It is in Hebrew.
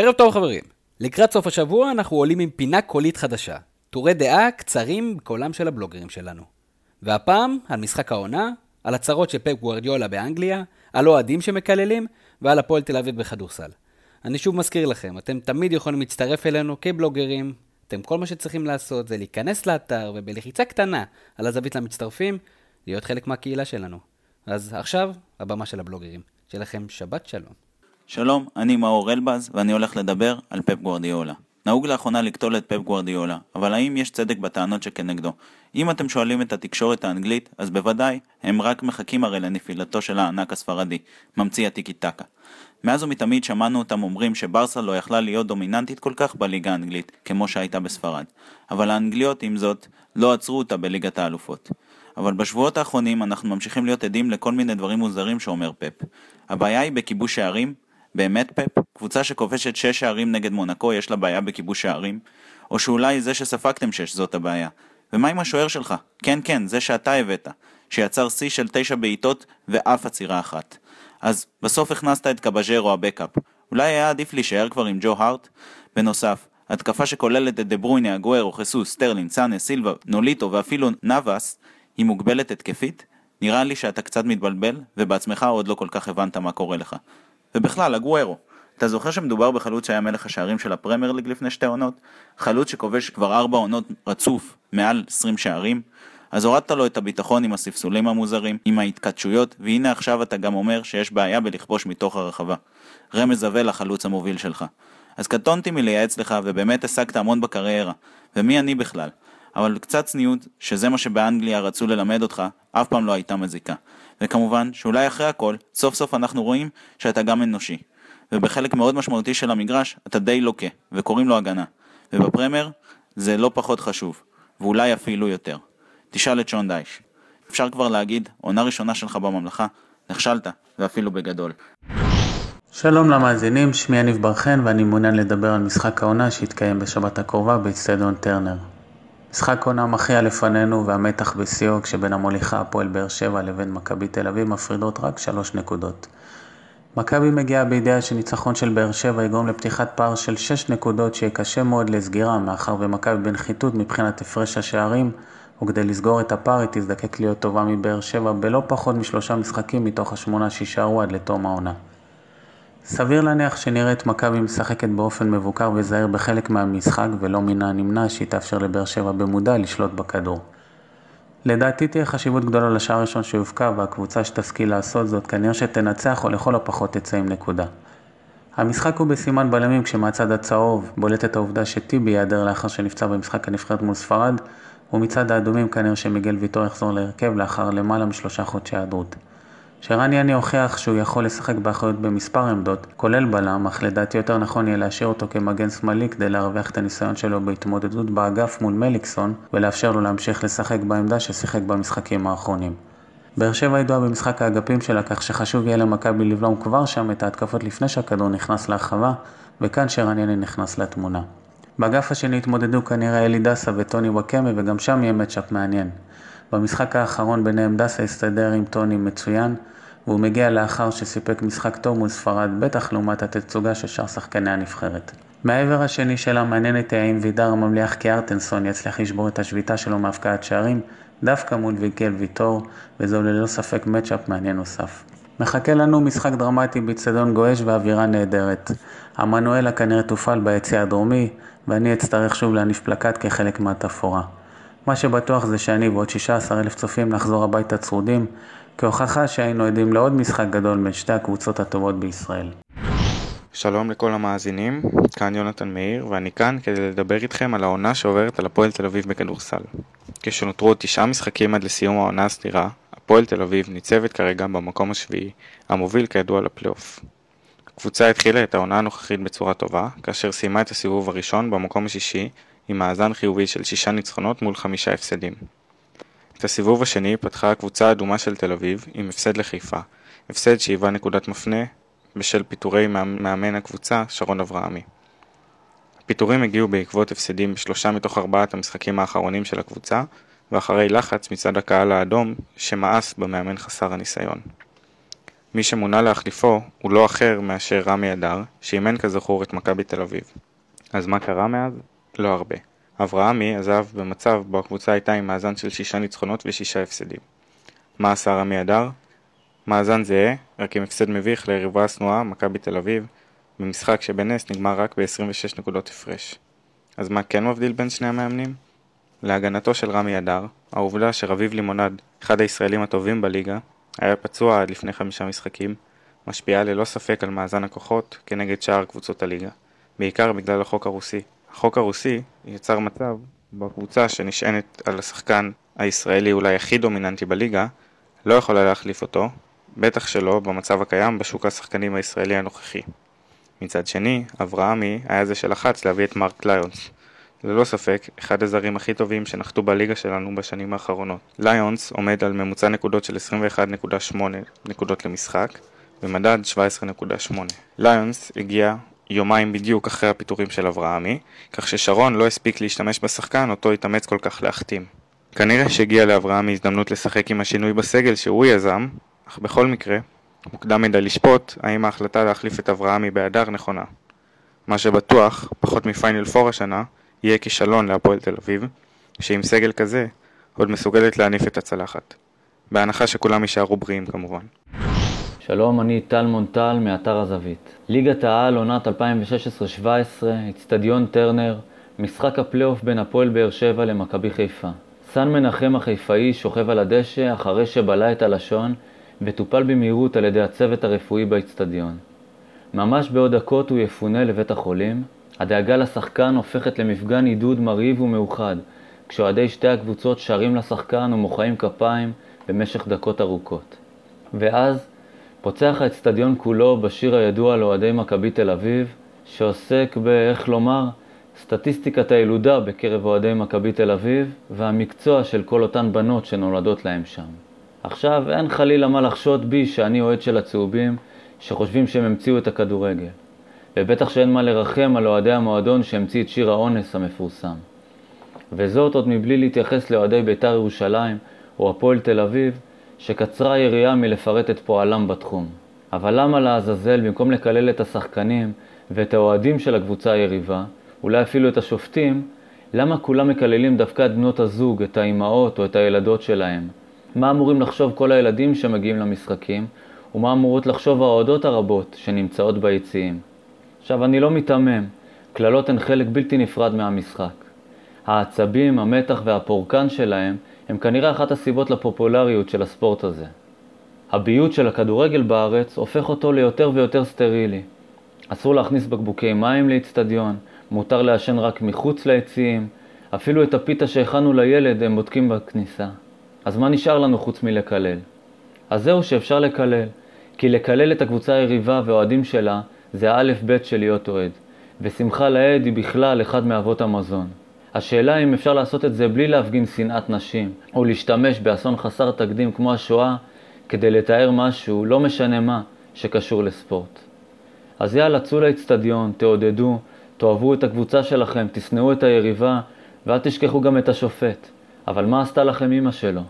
ערב טוב חברים. לקראת סוף השבוע אנחנו עולים עם פינה קולית חדשה. טורי דעה קצרים בקולם של הבלוגרים שלנו. והפעם על משחק העונה, על הצהרות של פפ גוורדיולה באנגליה, על אוהדים שמקללים ועל הפועל תל אביב בכדורסל. אני שוב מזכיר לכם, אתם תמיד יכולים להצטרף אלינו כבלוגרים. אתם כל מה שצריכים לעשות זה להיכנס לאתר ובלחיצה קטנה על הזווית למצטרפים, להיות חלק מהקהילה שלנו. אז עכשיו, הבמה של הבלוגרים. שיהיה לכם שבת שלום. שלום, אני מאור אלבז, ואני הולך לדבר על פפ גוורדיולה. נהוג לאחרונה לקטול את פפ גוורדיולה, אבל האם יש צדק בטענות שכנגדו? אם אתם שואלים את התקשורת האנגלית, אז בוודאי, הם רק מחכים הרי לנפילתו של הענק הספרדי, ממציא הטיקי טקה. מאז ומתמיד שמענו אותם אומרים שברסה לא יכלה להיות דומיננטית כל כך בליגה האנגלית, כמו שהייתה בספרד. אבל האנגליות, עם זאת, לא עצרו אותה בליגת האלופות. אבל בשבועות האחרונים אנחנו ממשיכים להיות עדים לכל מיני דברים מוזרים שאומר פפ. הבעיה היא בכיבוש שערים, באמת פפ? קבוצה שכובשת 6 שערים נגד מונקו יש לה בעיה בכיבוש שערים? או שאולי זה שספגתם 6 זאת הבעיה? ומה עם השוער שלך? כן כן, זה שאתה הבאת, שיצר שיא של 9 בעיטות ואף עצירה אחת. אז בסוף הכנסת את קבאיירו הבקאפ. אולי היה עדיף להישאר כבר עם ג'ו הארט? בנוסף, התקפה שכוללת את דה בריינה, אגוארו, חיסוס, סטרלין, סאנה, סילבה, נוליטו ואפילו נבאס, היא מוגבלת התקפית? נראה לי שאתה קצת מתבלבל, ובעצמך עוד לא כל כך הבנת מה קורה לך. ובכלל, הגוארו. אתה זוכר שמדובר בחלוץ שהיה מלך השערים של הפרמייר ליג לפני שתי עונות? חלוץ שכובש כבר ארבע עונות רצוף, מעל 20 שערים? אז הורדת לו את הביטחון עם הספסולים המוזרים, עם ההתכתשויות, והנה עכשיו אתה גם אומר שיש בעיה בלכבוש מתוך הרחבה. רמז עבה לחלוץ המוביל שלך. אז קטונתי מלייעץ לך, ובאמת השגת המון בקריירה. ומי אני בכלל? אבל קצת צניעות, שזה מה שבאנגליה רצו ללמד אותך, אף פעם לא הייתה מזיקה. וכמובן, שאולי אחרי הכל, סוף סוף אנחנו רואים שאתה גם אנושי. ובחלק מאוד משמעותי של המגרש, אתה די לוקה, וקוראים לו הגנה. ובפרמייר, זה לא פחות חשוב, ואולי אפילו יותר. תשאל את שון דייש. אפשר כבר להגיד, עונה ראשונה שלך בממלכה, נכשלת, ואפילו בגדול. שלום למאזינים, שמי יניב בר חן ואני מעוניין לדבר על משחק העונה שיתקיים בשבת הקרובה באצטדיון טרנר. משחק עונה מכריע לפנינו והמתח בשיאו כשבין המוליכה הפועל באר שבע לבין מכבי תל אביב מפרידות רק שלוש נקודות. מכבי מגיעה בידיעה שניצחון של באר שבע יגרום לפתיחת פער של שש נקודות שיהיה קשה מאוד לסגירה מאחר ומכבי בנחיתות מבחינת הפרש השערים וכדי לסגור את הפער היא תזדקק להיות טובה מבאר שבע בלא פחות משלושה משחקים מתוך השמונה שיישארו עד לתום העונה. סביר להניח שנראה את מכבי משחקת באופן מבוקר וזהיר בחלק מהמשחק ולא מן הנמנע שהיא תאפשר לבאר שבע במודע לשלוט בכדור. לדעתי תהיה חשיבות גדולה לשער הראשון שיובקע והקבוצה שתשכיל לעשות זאת כנראה שתנצח או לכל הפחות תצא עם נקודה. המשחק הוא בסימן בלמים כשמהצד הצהוב בולטת העובדה שטיבי ייעדר לאחר שנפצע במשחק הנבחרת מול ספרד ומצד האדומים כנראה שמיגל ויטור יחזור להרכב לאחר למעלה משלושה חודשי היעדרות. שרן יני הוכיח שהוא יכול לשחק באחריות במספר עמדות, כולל בלם, אך לדעתי יותר נכון יהיה להשאיר אותו כמגן שמאלי כדי להרוויח את הניסיון שלו בהתמודדות באגף מול מליקסון, ולאפשר לו להמשיך לשחק בעמדה ששיחק במשחקים האחרונים. באר שבע ידועה במשחק האגפים שלה, כך שחשוב יהיה למכבי לבלום כבר שם את ההתקפות לפני שהכדור נכנס להרחבה, וכאן שרן יני נכנס לתמונה. באגף השני התמודדו כנראה אלי דסה וטוני וואקמה, וגם שם יהיה מצ'אפ מעניין. במשחק האחרון ביניהם דסה הסתדר עם טוני מצוין, והוא מגיע לאחר שסיפק משחק טוב מול ספרד, בטח לעומת התצוגה של שאר שחקני הנבחרת. מהעבר השני שלה מעניין אותי האם וידר הממליח כארטנסון יצליח לשבור את השביתה שלו מהפקעת שערים, דווקא מול ויקל ויטור, וזהו ללא ספק מצ'אפ מעניין נוסף. מחכה לנו משחק דרמטי באצטדיון גועש ואווירה נהדרת. המנואלה כנראה תופעל ביציא הדרומי, ואני אצטרך שוב להניף פלקט כחלק מהתפאורה. מה שבטוח זה שאני ועוד 16 אלף צופים נחזור הביתה צרודים, כהוכחה שהיינו עדים לעוד משחק גדול בין שתי הקבוצות הטובות בישראל. שלום לכל המאזינים, כאן יונתן מאיר, ואני כאן כדי לדבר איתכם על העונה שעוברת על הפועל תל אביב בכדורסל. כשנותרו עוד תשעה משחקים עד לסיום העונה הסדירה, הפועל תל אביב ניצבת כרגע במקום השביעי, המוביל כידוע לפלייאוף. הקבוצה התחילה את העונה הנוכחית בצורה טובה, כאשר סיימה את הסיבוב הראשון במקום השישי, עם מאזן חיובי של שישה ניצחונות מול חמישה הפסדים. את הסיבוב השני פתחה הקבוצה האדומה של תל אביב עם הפסד לחיפה, הפסד שהיווה נקודת מפנה בשל פיטורי מאמן הקבוצה שרון אברהמי. הפיטורים הגיעו בעקבות הפסדים בשלושה מתוך ארבעת המשחקים האחרונים של הקבוצה, ואחרי לחץ מצד הקהל האדום שמאס במאמן חסר הניסיון. מי שמונה להחליפו הוא לא אחר מאשר רמי אדר, שאימן כזכור את מכבי תל אביב. אז מה קרה מאז? לא הרבה. אברהמי עזב במצב בו הקבוצה הייתה עם מאזן של שישה ניצחונות ושישה הפסדים. מה עשה רמי אדר? מאזן זהה, רק עם הפסד מביך ליריבה השנואה, מכבי תל אביב, במשחק שבנס נגמר רק ב-26 נקודות הפרש. אז מה כן מבדיל בין שני המאמנים? להגנתו של רמי אדר, העובדה שרביב לימונד, אחד הישראלים הטובים בליגה, היה פצוע עד לפני חמישה משחקים, משפיעה ללא ספק על מאזן הכוחות כנגד שאר קבוצות הליגה, בעיקר בגלל החוק הרוסי. החוק הרוסי יצר מצב בו הקבוצה שנשענת על השחקן הישראלי אולי הכי דומיננטי בליגה, לא יכולה להחליף אותו, בטח שלא במצב הקיים בשוק השחקנים הישראלי הנוכחי. מצד שני, אברהמי היה זה שלחץ להביא את מרק ליונס. ללא ספק, אחד הזרים הכי טובים שנחתו בליגה שלנו בשנים האחרונות. ליונס עומד על ממוצע נקודות של 21.8 נקודות למשחק, במדד 17.8. ליונס הגיע יומיים בדיוק אחרי הפיטורים של אברהמי, כך ששרון לא הספיק להשתמש בשחקן אותו התאמץ כל כך להחתים. כנראה שהגיעה לאברהמי הזדמנות לשחק עם השינוי בסגל שהוא יזם, אך בכל מקרה, מוקדם מדי לשפוט האם ההחלטה להחליף את אברהמי בהדר נכונה. מה שבטוח, פחות מפיינל פור השנה, יהיה כישלון להפועל תל אביב, שעם סגל כזה, עוד מסוגלת להניף את הצלחת. בהנחה שכולם יישארו בריאים כמובן. שלום, אני טל מונטל מאתר הזווית. ליגת העל, עונת 2016-2017, אצטדיון טרנר, משחק הפלייאוף בין הפועל באר שבע למכבי חיפה. סן מנחם החיפאי שוכב על הדשא אחרי שבלע את הלשון וטופל במהירות על ידי הצוות הרפואי באצטדיון. ממש בעוד דקות הוא יפונה לבית החולים. הדאגה לשחקן הופכת למפגן עידוד מרהיב ומאוחד, כשאוהדי שתי הקבוצות שרים לשחקן ומוחאים כפיים במשך דקות ארוכות. ואז פוצח האצטדיון כולו בשיר הידוע לאוהדי מכבי תל אביב, שעוסק באיך לומר, סטטיסטיקת הילודה בקרב אוהדי מכבי תל אביב והמקצוע של כל אותן בנות שנולדות להם שם. עכשיו, אין חלילה מה לחשוד בי שאני אוהד של הצהובים שחושבים שהם המציאו את הכדורגל. ובטח שאין מה לרחם על אוהדי המועדון שהמציא את שיר האונס המפורסם. וזאת עוד מבלי להתייחס לאוהדי בית"ר ירושלים או הפועל תל אביב, שקצרה היריעה מלפרט את פועלם בתחום. אבל למה לעזאזל, במקום לקלל את השחקנים ואת האוהדים של הקבוצה היריבה, אולי אפילו את השופטים, למה כולם מקללים דווקא את בנות הזוג, את האימהות או את הילדות שלהם? מה אמורים לחשוב כל הילדים שמגיעים למשחקים, ומה אמורות לחשוב האוהדות הרבות שנמצאות ביציעים? עכשיו, אני לא מיתמם, קללות הן חלק בלתי נפרד מהמשחק. העצבים, המתח והפורקן שלהם הם כנראה אחת הסיבות לפופולריות של הספורט הזה. הביוט של הכדורגל בארץ הופך אותו ליותר ויותר סטרילי. אסור להכניס בקבוקי מים לאצטדיון, מותר לעשן רק מחוץ ליציעים, אפילו את הפיתה שהכנו לילד הם בודקים בכניסה. אז מה נשאר לנו חוץ מלקלל? אז זהו שאפשר לקלל, כי לקלל את הקבוצה היריבה והאוהדים שלה זה האלף בית של להיות אוהד, ושמחה לאיד היא בכלל אחד מאבות המזון. השאלה אם אפשר לעשות את זה בלי להפגין שנאת נשים, או להשתמש באסון חסר תקדים כמו השואה כדי לתאר משהו, לא משנה מה, שקשור לספורט. אז יאללה, צאו לאצטדיון, תעודדו, תאהבו את הקבוצה שלכם, תשנאו את היריבה, ואל תשכחו גם את השופט. אבל מה עשתה לכם אמא שלו?